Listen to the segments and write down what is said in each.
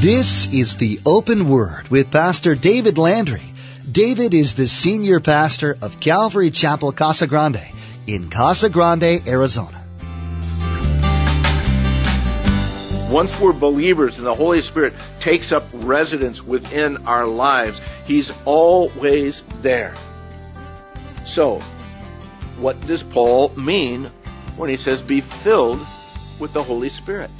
This is the Open Word with Pastor David Landry. David is the senior pastor of Calvary Chapel Casa Grande in Casa Grande, Arizona. Once we're believers and the Holy Spirit takes up residence within our lives, He's always there. So, what does Paul mean when he says be filled with the Holy Spirit?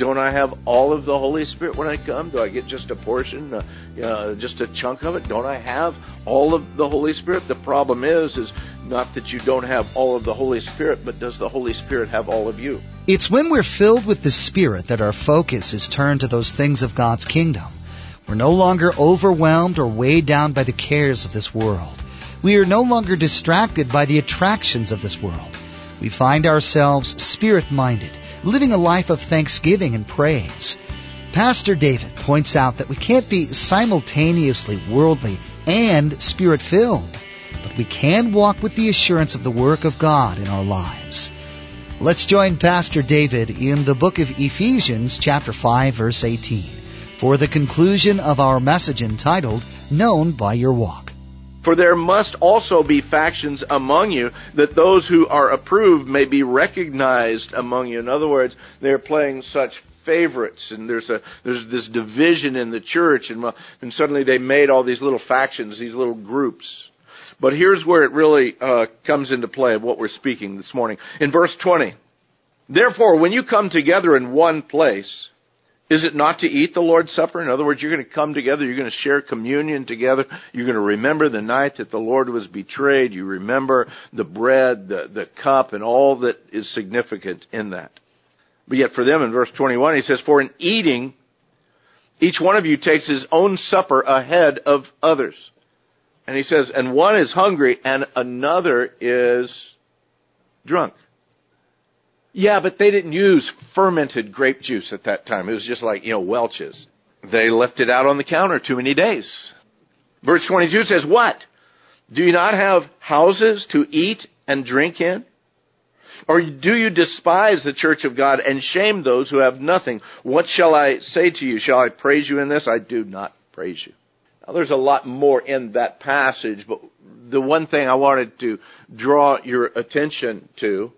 Don't I have all of the Holy Spirit when I come? Do I get just a portion, uh, uh, just a chunk of it? Don't I have all of the Holy Spirit? The problem is, is not that you don't have all of the Holy Spirit, but does the Holy Spirit have all of you? It's when we're filled with the Spirit that our focus is turned to those things of God's kingdom. We're no longer overwhelmed or weighed down by the cares of this world. We are no longer distracted by the attractions of this world. We find ourselves spirit minded living a life of thanksgiving and praise. Pastor David points out that we can't be simultaneously worldly and spirit filled, but we can walk with the assurance of the work of God in our lives. Let's join Pastor David in the book of Ephesians, chapter 5, verse 18, for the conclusion of our message entitled, Known by Your Walk. For there must also be factions among you, that those who are approved may be recognized among you. In other words, they're playing such favorites, and there's a there's this division in the church, and and suddenly they made all these little factions, these little groups. But here's where it really uh, comes into play of what we're speaking this morning in verse 20. Therefore, when you come together in one place, is it not to eat the Lord's Supper? In other words, you're going to come together, you're going to share communion together, you're going to remember the night that the Lord was betrayed, you remember the bread, the, the cup, and all that is significant in that. But yet for them in verse 21, he says, For in eating, each one of you takes his own supper ahead of others. And he says, and one is hungry and another is drunk. Yeah, but they didn't use fermented grape juice at that time. It was just like, you know, Welch's. They left it out on the counter too many days. Verse 22 says, What? Do you not have houses to eat and drink in? Or do you despise the church of God and shame those who have nothing? What shall I say to you? Shall I praise you in this? I do not praise you. Now, there's a lot more in that passage, but the one thing I wanted to draw your attention to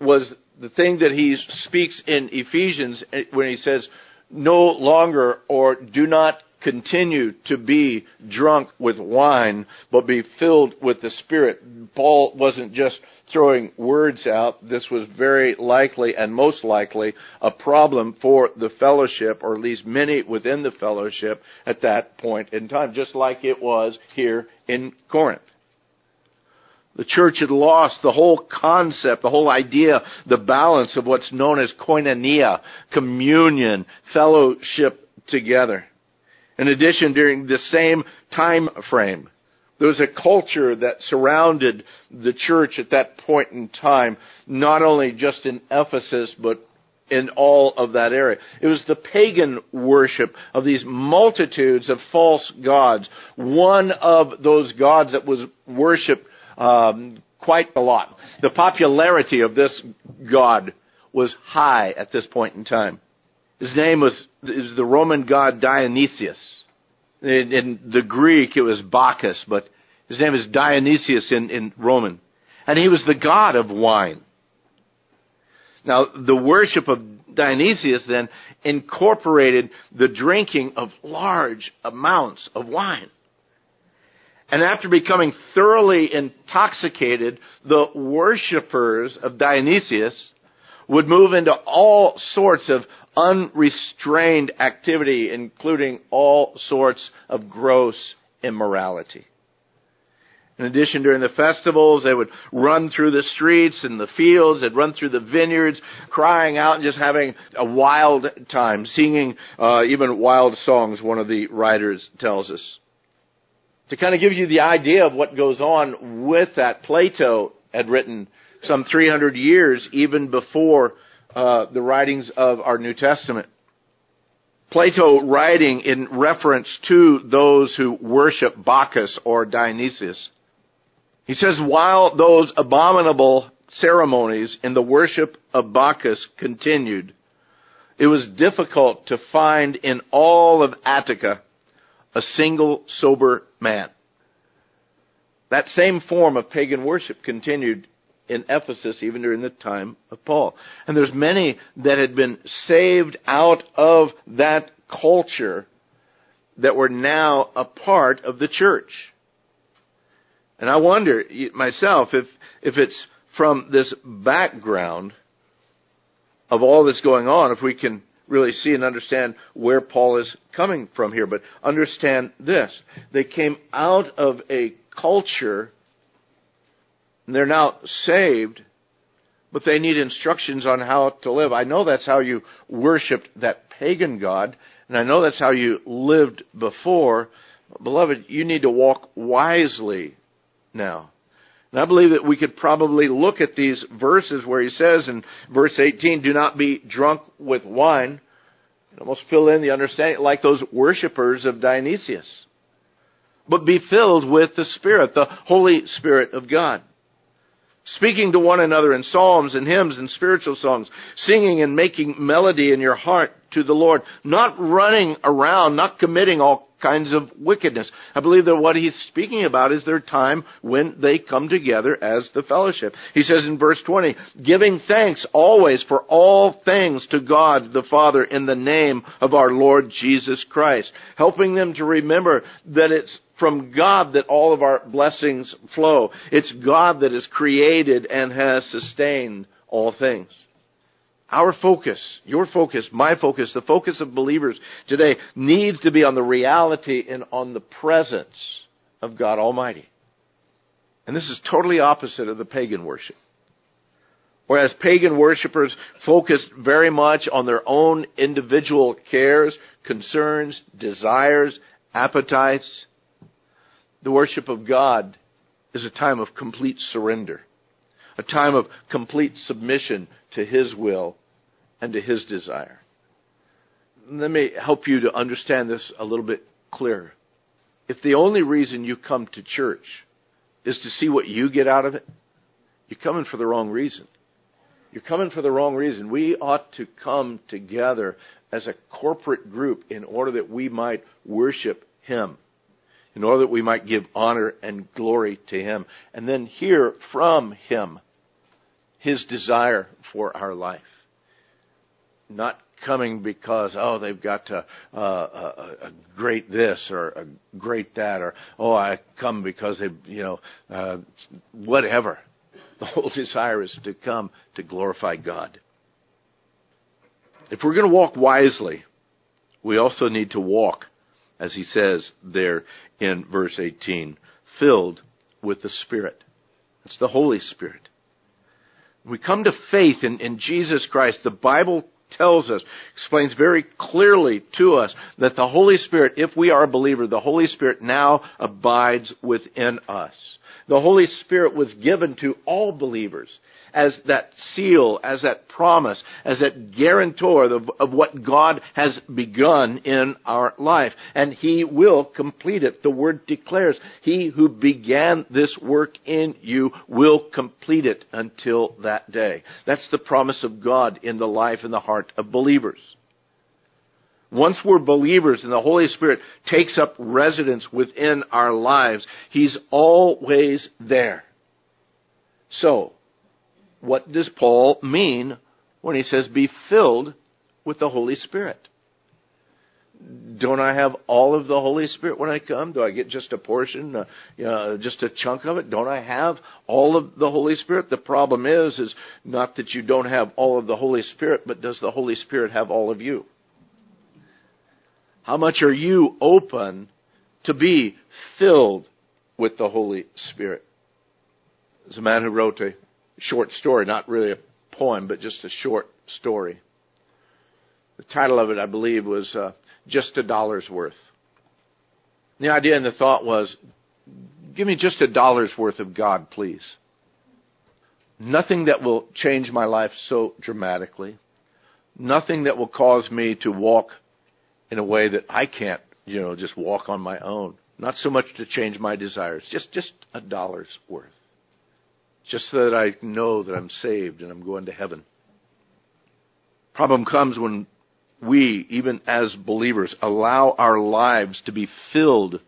was the thing that he speaks in Ephesians eh, when he says, no longer or do not continue to be drunk with wine, but be filled with the Spirit. Paul wasn't just throwing words out. This was very likely and most likely a problem for the fellowship, or at least many within the fellowship at that point in time, just like it was here in Corinth. The church had lost the whole concept, the whole idea, the balance of what's known as koinonia, communion, fellowship together. In addition, during the same time frame, there was a culture that surrounded the church at that point in time, not only just in Ephesus, but in all of that area. It was the pagan worship of these multitudes of false gods. One of those gods that was worshipped um, quite a lot. The popularity of this god was high at this point in time. His name was is the Roman god Dionysius. In, in, the Greek, it was Bacchus, but his name is Dionysius in, in Roman. And he was the god of wine. Now, the worship of Dionysius then incorporated the drinking of large amounts of wine. And after becoming thoroughly intoxicated, the worshippers of Dionysius would move into all sorts of unrestrained activity, including all sorts of gross immorality. In addition, during the festivals, they would run through the streets and the fields, they'd run through the vineyards, crying out and just having a wild time, singing uh, even wild songs, one of the writers tells us to kind of give you the idea of what goes on with that, Plato had written some 300 years even before uh, the writings of our New Testament. Plato writing in reference to those who worship Bacchus or Dionysus. He says, while those abominable ceremonies in the worship of Bacchus continued, it was difficult to find in all of Attica a single sober man. That same form of pagan worship continued in Ephesus even during the time of Paul. And there's many that had been saved out of that culture that were now a part of the church. And I wonder myself if if it's from this background of all that's going on, if we can really see and understand where Paul is coming from here. But understand this. They came out of a culture, and they're now saved, but they need instructions on how to live. I know that's how you worshiped that pagan God, and I know that's how you lived before. Beloved, you need to walk wisely now. And I believe that we could probably look at these verses where he says in verse 18, do not be drunk with wine, and almost fill in the understanding like those worshippers of Dionysius. But be filled with the Spirit, the Holy Spirit of God. Speaking to one another in psalms and hymns and spiritual songs, singing and making melody in your heart to the Lord, not running around, not committing all kinds of wickedness. I believe that what he's speaking about is their time when they come together as the fellowship. He says in verse 20, giving thanks always for all things to God the Father in the name of our Lord Jesus Christ. Helping them to remember that it's from God that all of our blessings flow. It's God that has created and has sustained all things. Our focus, your focus, my focus, the focus of believers today needs to be on the reality and on the presence of God Almighty. And this is totally opposite of the pagan worship. Whereas pagan worshippers focused very much on their own individual cares, concerns, desires, appetites, the worship of God is a time of complete surrender, a time of complete submission to His will and to His desire. Let me help you to understand this a little bit clearer. If the only reason you come to church is to see what you get out of it, you're coming for the wrong reason. You're coming for the wrong reason. We ought to come together as a corporate group in order that we might worship Him, in order that we might give honor and glory to Him, and then hear from Him His desire for our life not coming because oh they've got a, a, a, great this or a great that or oh I come because they you know uh, whatever. The whole desire is to come to glorify God. If we're going to walk wisely, we also need to walk, as he says there in verse 18, filled with the Spirit. It's the Holy Spirit. We come to faith in, in Jesus Christ. The Bible tells us, explains very clearly to us that the Holy Spirit, if we are a believer, the Holy Spirit now abides within us. The Holy Spirit was given to all believers as that seal, as that promise, as that guarantor of, of, what God has begun in our life. And He will complete it. The Word declares, He who began this work in you will complete it until that day. That's the promise of God in the life and the heart of believers. Once we're believers and the Holy Spirit takes up residence within our lives, He's always there. So, what does Paul mean when he says be filled with the Holy Spirit? Don't I have all of the Holy Spirit when I come? Do I get just a portion, uh, just a chunk of it? Don't I have all of the Holy Spirit? The problem is, is not that you don't have all of the Holy Spirit, but does the Holy Spirit have all of you? How much are you open to be filled with the Holy Spirit? There's a man who wrote a short story, not really a poem, but just a short story. The title of it, I believe, was uh, Just a Dollar's Worth. The idea and the thought was give me just a dollar's worth of God, please. Nothing that will change my life so dramatically. Nothing that will cause me to walk in a way that I can't, you know, just walk on my own. Not so much to change my desires, just just a dollar's worth just so that I know that I'm saved and I'm going to heaven. Problem comes when we, even as believers, allow our lives to be filled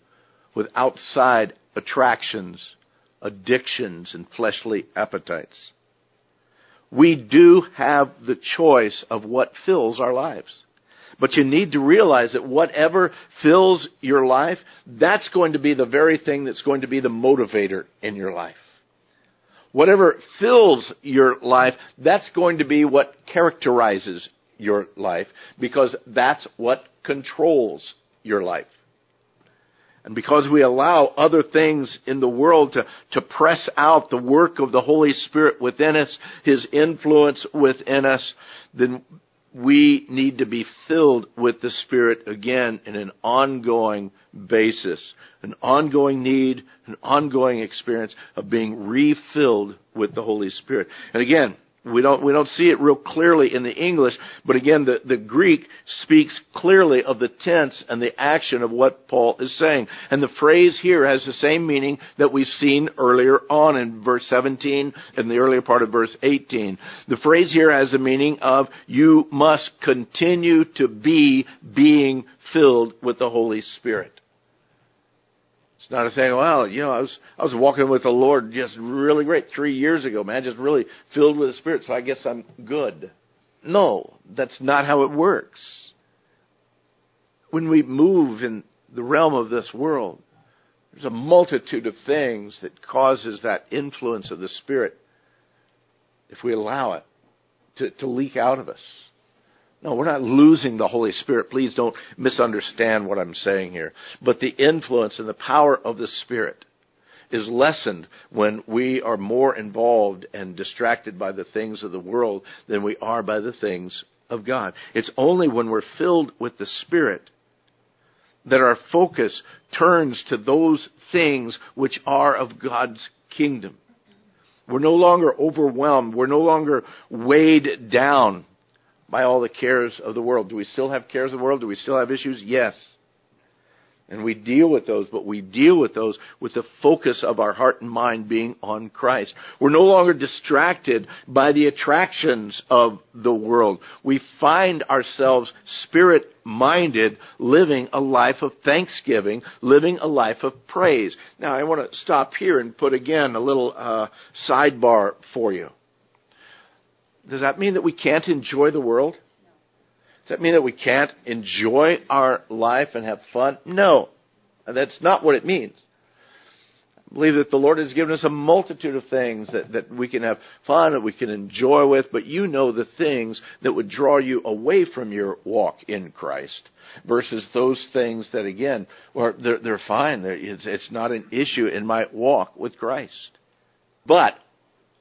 with outside attractions, addictions, and fleshly appetites. We do have the choice of what fills our lives. But you need to realize that whatever fills your life, that's going to be the very thing that's going to be the motivator in your life. Whatever fills your life, that's going to be what characterizes your life because that's what controls your life. And because we allow other things in the world to, to press out the work of the Holy Spirit within us, His influence within us, then we need to be filled with the Spirit again in an ongoing basis, an ongoing need, an ongoing experience of being refilled with the Holy Spirit. And again, we don't, we don't see it real clearly in the English, but again, the, the Greek speaks clearly of the tense and the action of what Paul is saying. And the phrase here has the same meaning that we've seen earlier on in verse 17 and the earlier part of verse 18. The phrase here has the meaning of you must continue to be being filled with the Holy Spirit. It's not a thing, well, you know, I was, I was walking with the Lord just really great three years ago, man, just really filled with the Spirit, so I guess I'm good. No, that's not how it works. When we move in the realm of this world, there's a multitude of things that causes that influence of the Spirit, if we allow it, to, to leak out of us. No, we're not losing the Holy Spirit. Please don't misunderstand what I'm saying here. But the influence and the power of the Spirit is lessened when we are more involved and distracted by the things of the world than we are by the things of God. It's only when we're filled with the Spirit that our focus turns to those things which are of God's kingdom. We're no longer overwhelmed. We're no longer weighed down by all the cares of the world. Do we still have cares of the world? Do we still have issues? Yes. And we deal with those, but we deal with those with the focus of our heart and mind being on Christ. We're no longer distracted by the attractions of the world. We find ourselves spirit minded, living a life of thanksgiving, living a life of praise. Now, I want to stop here and put again a little uh, sidebar for you. Does that mean that we can't enjoy the world? Does that mean that we can't enjoy our life and have fun? No. That's not what it means. I believe that the Lord has given us a multitude of things that, that we can have fun, that we can enjoy with, but you know the things that would draw you away from your walk in Christ versus those things that, again, are, they're, they're fine. They're, it's, it's not an issue in my walk with Christ. But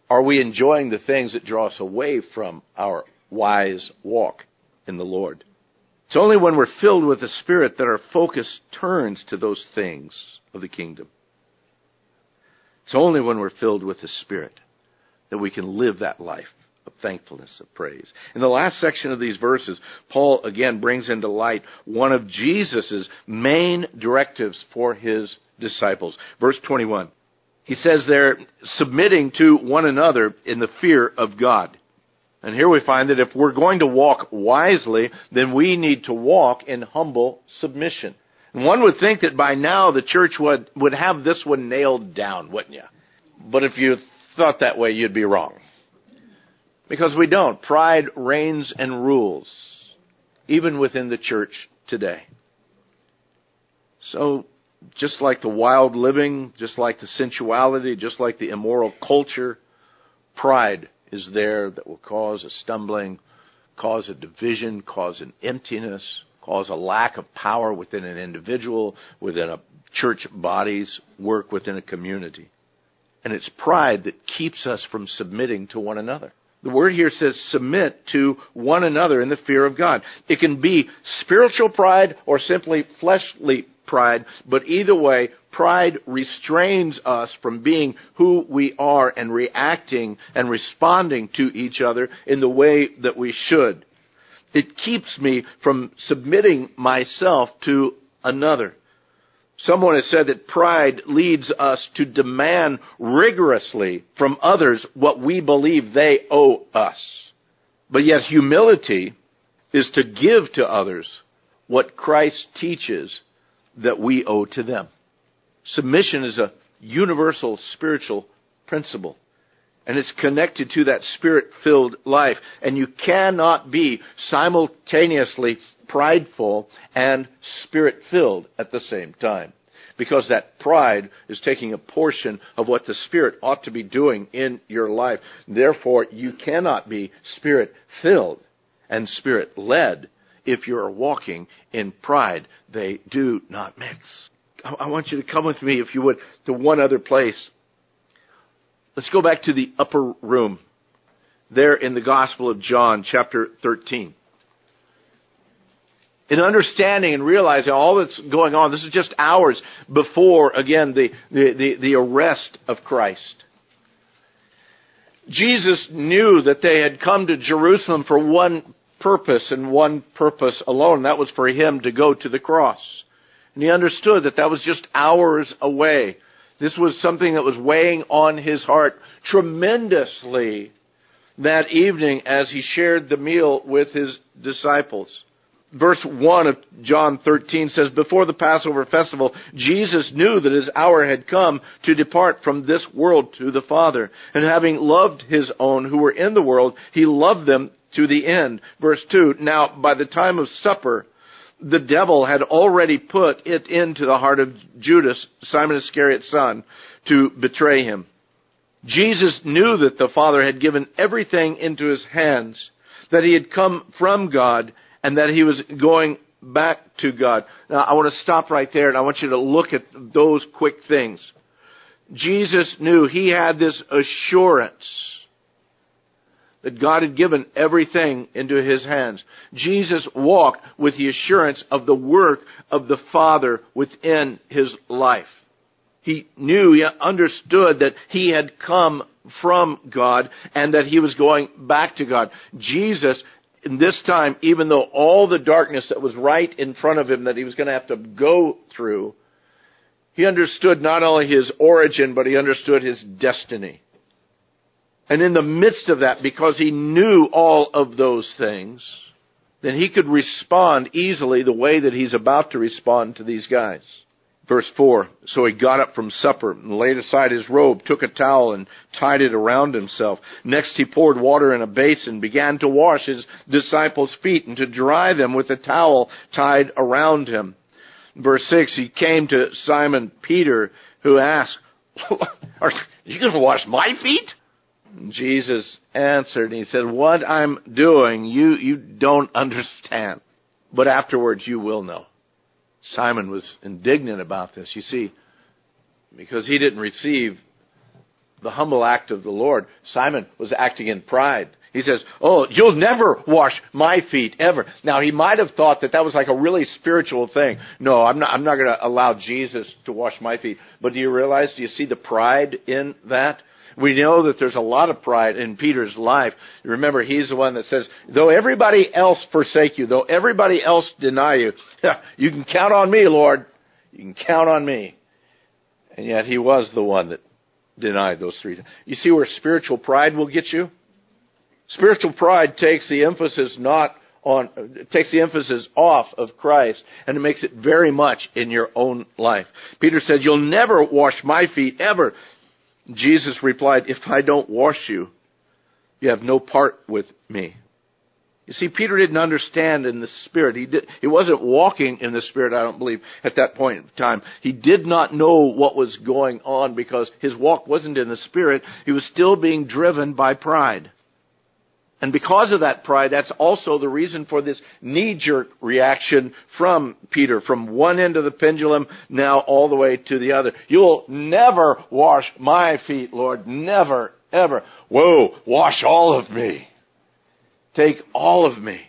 are we enjoying the things that draw us away from our wise walk in the Lord? It's only when we're filled with the Spirit that our focus turns to those things of the kingdom. It's only when we're filled with the Spirit that we can live that life of thankfulness, of praise. In the last section of these verses, Paul again brings into light one of Jesus' main directives for his disciples. Verse 21 he says they're submitting to one another in the fear of God. And here we find that if we're going to walk wisely, then we need to walk in humble submission. And one would think that by now the church would, would have this one nailed down, wouldn't you? But if you thought that way, you'd be wrong. Because we don't. Pride reigns and rules, even within the church today. So just like the wild living, just like the sensuality, just like the immoral culture, pride is there that will cause a stumbling, cause a division, cause an emptiness, cause a lack of power within an individual, within a church body's work within a community. And it's pride that keeps us from submitting to one another. The word here says submit to one another in the fear of God. It can be spiritual pride or simply fleshly pride, but either way, pride restrains us from being who we are and reacting and responding to each other in the way that we should. It keeps me from submitting myself to another. Someone has said that pride leads us to demand rigorously from others what we believe they owe us. But yet humility is to give to others what Christ teaches that we owe to them. Submission is a universal spiritual principle. And it's connected to that spirit filled life. And you cannot be simultaneously prideful and spirit filled at the same time. Because that pride is taking a portion of what the Spirit ought to be doing in your life. Therefore, you cannot be Spirit filled and Spirit led if you're walking in pride. They do not mix. I want you to come with me, if you would, to one other place. Let's go back to the upper room, there in the Gospel of John, chapter 13. In understanding and realizing all that's going on, this is just hours before, again, the, the, the, the arrest of Christ. Jesus knew that they had come to Jerusalem for one purpose and one purpose alone. That was for him to go to the cross. And he understood that that was just hours away. This was something that was weighing on his heart tremendously that evening as he shared the meal with his disciples. Verse 1 of John 13 says, Before the Passover festival, Jesus knew that his hour had come to depart from this world to the Father. And having loved his own who were in the world, he loved them to the end. Verse 2, Now by the time of supper, the devil had already put it into the heart of Judas, Simon Iscariot's son, to betray him. Jesus knew that the Father had given everything into his hands, that he had come from God, and that he was going back to God. Now, I want to stop right there, and I want you to look at those quick things. Jesus knew he had this assurance that God had given everything into his hands. Jesus walked with the assurance of the work of the Father within his life. He knew, he understood that he had come from God and that he was going back to God. Jesus, in this time, even though all the darkness that was right in front of him that he was going to have to go through, he understood not only his origin, but he understood his destiny. And in the midst of that, because he knew all of those things, then he could respond easily the way that he's about to respond to these guys. Verse 4 So he got up from supper and laid aside his robe, took a towel and tied it around himself. Next he poured water in a basin, began to wash his disciples' feet and to dry them with a towel tied around him. Verse 6 He came to Simon Peter, who asked, Are you going to wash my feet? Jesus answered, and he said, What I'm doing, you, you don't understand. But afterwards you will know. Simon was indignant about this, you see, because he didn't receive the humble act of the Lord. Simon was acting in pride. He says, Oh, you'll never wash my feet ever. Now, he might have thought that that was like a really spiritual thing. No, I'm not, I'm not going to allow Jesus to wash my feet. But do you realize, do you see the pride in that? We know that there's a lot of pride in Peter's life. Remember, he's the one that says, though everybody else forsake you, though everybody else deny you, you can count on me, Lord. You can count on me. And yet he was the one that denied those three. You see where spiritual pride will get you? Spiritual pride takes the emphasis not on, takes the emphasis off of Christ and it makes it very much in your own life. Peter said, you'll never wash my feet ever. Jesus replied, If I don't wash you, you have no part with me. You see, Peter didn't understand in the Spirit. He, did, he wasn't walking in the Spirit, I don't believe, at that point in time. He did not know what was going on because his walk wasn't in the Spirit. He was still being driven by pride. And because of that pride, that's also the reason for this knee-jerk reaction from Peter, from one end of the pendulum now all the way to the other. You'll never wash my feet, Lord. Never, ever. Whoa, wash all of me. Take all of me.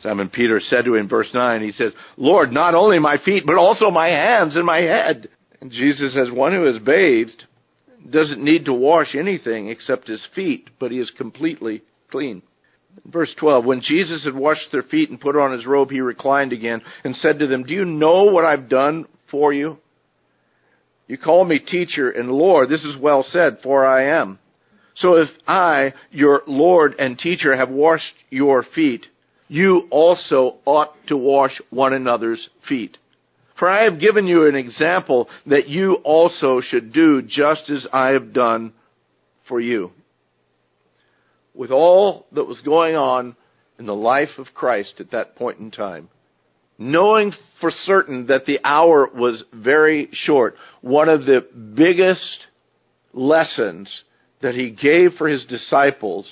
Simon Peter said to him, verse 9, he says, Lord, not only my feet, but also my hands and my head. And Jesus says, one who is bathed doesn't need to wash anything except his feet, but he is completely clean. Verse 12, when Jesus had washed their feet and put on his robe, he reclined again and said to them, Do you know what I've done for you? You call me teacher and Lord. This is well said, for I am. So if I, your Lord and teacher, have washed your feet, you also ought to wash one another's feet. For I have given you an example that you also should do just as I have done for you. With all that was going on in the life of Christ at that point in time, knowing for certain that the hour was very short, one of the biggest lessons that he gave for his disciples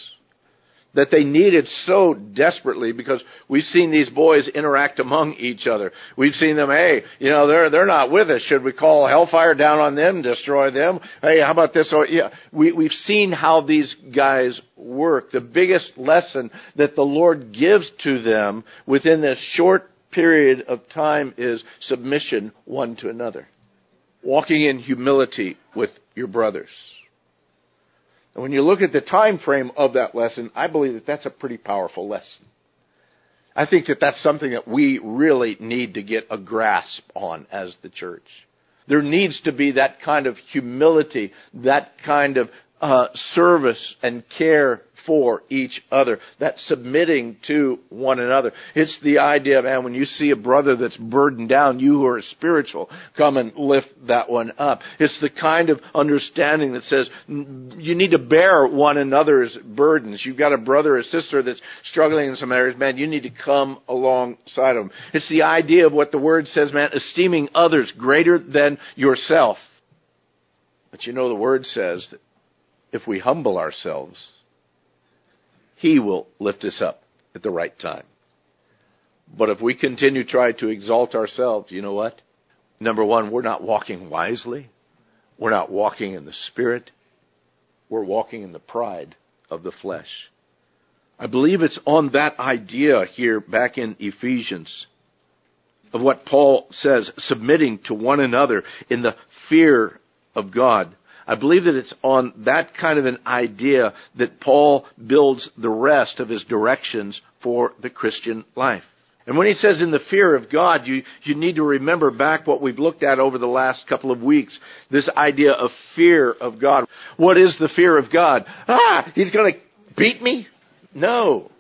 that they needed so desperately because we've seen these boys interact among each other. We've seen them, hey, you know, they're they're not with us. Should we call hellfire down on them, destroy them? Hey, how about this? Or yeah, we we've seen how these guys work. The biggest lesson that the Lord gives to them within this short period of time is submission one to another. Walking in humility with your brothers. And when you look at the time frame of that lesson, I believe that that's a pretty powerful lesson. I think that that's something that we really need to get a grasp on as the church. There needs to be that kind of humility, that kind of uh, service and care for each other, that submitting to one another. It's the idea, man, when you see a brother that's burdened down, you who are spiritual, come and lift that one up. It's the kind of understanding that says you need to bear one another's burdens. You've got a brother or sister that's struggling in some areas, man, you need to come alongside of them. It's the idea of what the word says, man, esteeming others greater than yourself. But you know the word says that if we humble ourselves, He will lift us up at the right time. But if we continue to try to exalt ourselves, you know what? Number one, we're not walking wisely. We're not walking in the Spirit. We're walking in the pride of the flesh. I believe it's on that idea here back in Ephesians of what Paul says, submitting to one another in the fear of God. I believe that it's on that kind of an idea that Paul builds the rest of his directions for the Christian life. And when he says in the fear of God, you, you need to remember back what we've looked at over the last couple of weeks. This idea of fear of God. What is the fear of God? Ah, he's going to beat me? No.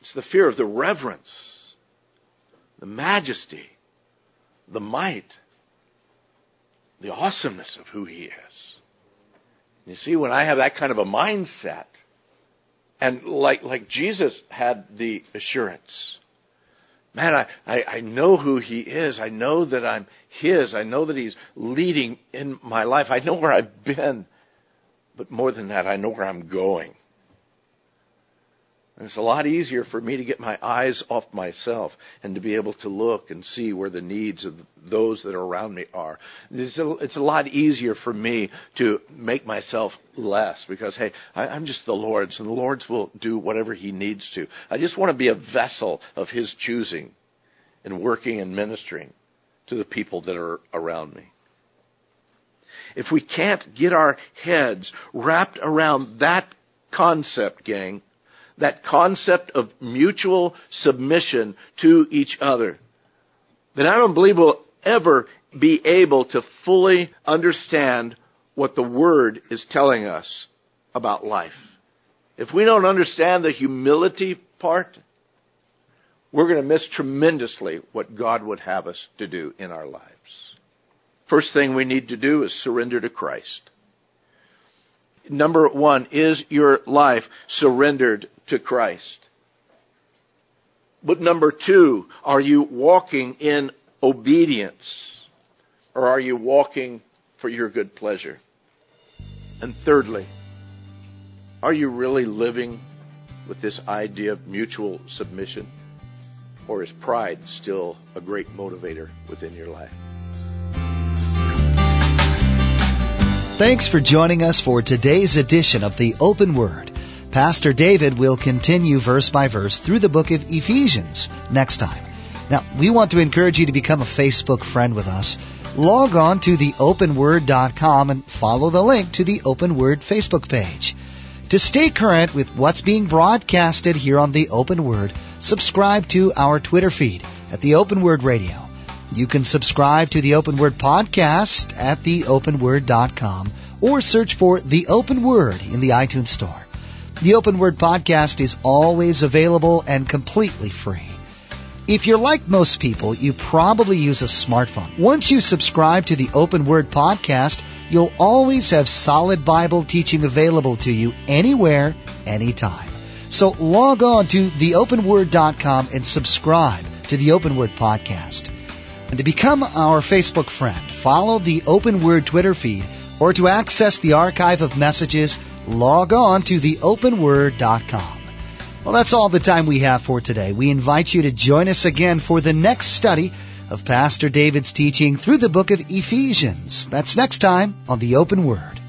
It's the fear of the reverence, the majesty, the might, the awesomeness of who he is. You see, when I have that kind of a mindset, and like like Jesus had the assurance, man, I, I, I know who he is. I know that I'm his. I know that he's leading in my life. I know where I've been. But more than that, I know where I'm going. It's a lot easier for me to get my eyes off myself and to be able to look and see where the needs of those that are around me are. It's a, it's a lot easier for me to make myself less because, hey, I, I'm just the Lord's and the Lord's will do whatever He needs to. I just want to be a vessel of His choosing and working and ministering to the people that are around me. If we can't get our heads wrapped around that concept, gang, that concept of mutual submission to each other, then I don't believe we'll ever be able to fully understand what the Word is telling us about life. If we don't understand the humility part, we're going to miss tremendously what God would have us to do in our lives. First thing we need to do is surrender to Christ. Number one, is your life surrendered to Christ? But number two, are you walking in obedience? Or are you walking for your good pleasure? And thirdly, are you really living with this idea of mutual submission? Or is pride still a great motivator within your life? Thanks for joining us for today's edition of the Open Word. Pastor David will continue verse by verse through the book of Ephesians next time. Now, we want to encourage you to become a Facebook friend with us. Log on to theopenword.com and follow the link to the Open Word Facebook page. To stay current with what's being broadcasted here on the Open Word, subscribe to our Twitter feed at the Open Word Radio. You can subscribe to the Open Word podcast at theopenword.com or search for the Open Word in the iTunes Store. The Open Word podcast is always available and completely free. If you're like most people, you probably use a smartphone. Once you subscribe to the Open Word podcast, you'll always have solid Bible teaching available to you anywhere, anytime. So log on to theopenword.com and subscribe to the Open Word podcast. And to become our Facebook friend, follow the Open Word Twitter feed, or to access the archive of messages, log on to theopenword.com. Well, that's all the time we have for today. We invite you to join us again for the next study of Pastor David's teaching through the book of Ephesians. That's next time on The Open Word.